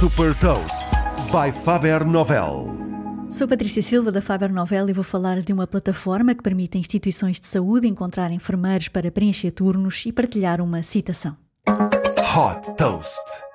Super Toast by Faber Novel. Sou Patrícia Silva da Faber Novel e vou falar de uma plataforma que permite a instituições de saúde encontrar enfermeiros para preencher turnos e partilhar uma citação. Hot Toast.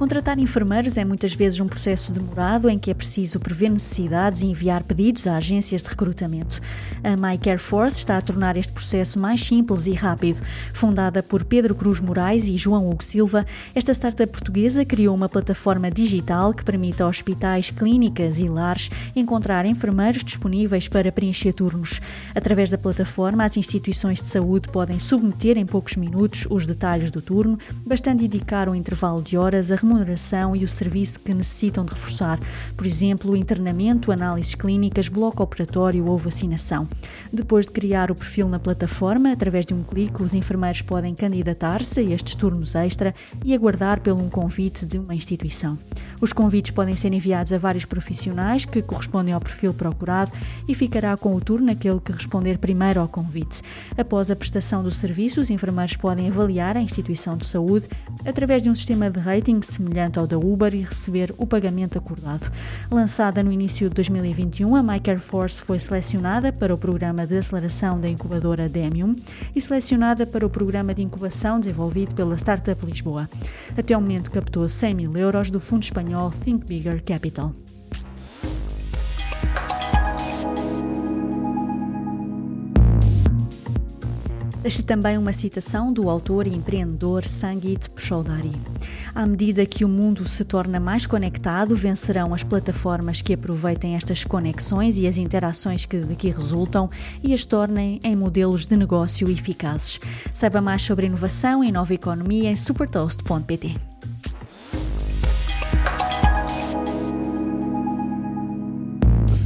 Contratar enfermeiros é muitas vezes um processo demorado em que é preciso prever necessidades e enviar pedidos a agências de recrutamento. A My Care Force está a tornar este processo mais simples e rápido. Fundada por Pedro Cruz Moraes e João Hugo Silva, esta startup portuguesa criou uma plataforma digital que permite a hospitais, clínicas e lares encontrar enfermeiros disponíveis para preencher turnos. Através da plataforma, as instituições de saúde podem submeter em poucos minutos os detalhes do turno, bastando indicar o intervalo de horas, a remuneração e o serviço que necessitam de reforçar, por exemplo, internamento, análises clínicas, bloco operatório ou vacinação. Depois de criar o perfil na plataforma, através de um clique, os enfermeiros podem candidatar-se a estes turnos extra e aguardar pelo um convite de uma instituição. Os convites podem ser enviados a vários profissionais que correspondem ao perfil procurado e ficará com o turno aquele que responder primeiro ao convite. Após a prestação do serviço, os enfermeiros podem avaliar a instituição de saúde através de um sistema de rating semelhante ao da Uber e receber o pagamento acordado. Lançada no início de 2021, a MyCareForce foi selecionada para o programa de aceleração da incubadora Demium e selecionada para o programa de incubação desenvolvido pela Startup Lisboa. Até o momento captou 100 mil euros do Fundo Espanhol Think Bigger Capital. Deixe também uma citação do autor e empreendedor Sangeet Pshodari. À medida que o mundo se torna mais conectado, vencerão as plataformas que aproveitem estas conexões e as interações que daqui resultam e as tornem em modelos de negócio eficazes. Saiba mais sobre inovação e nova economia em supertoast.pt.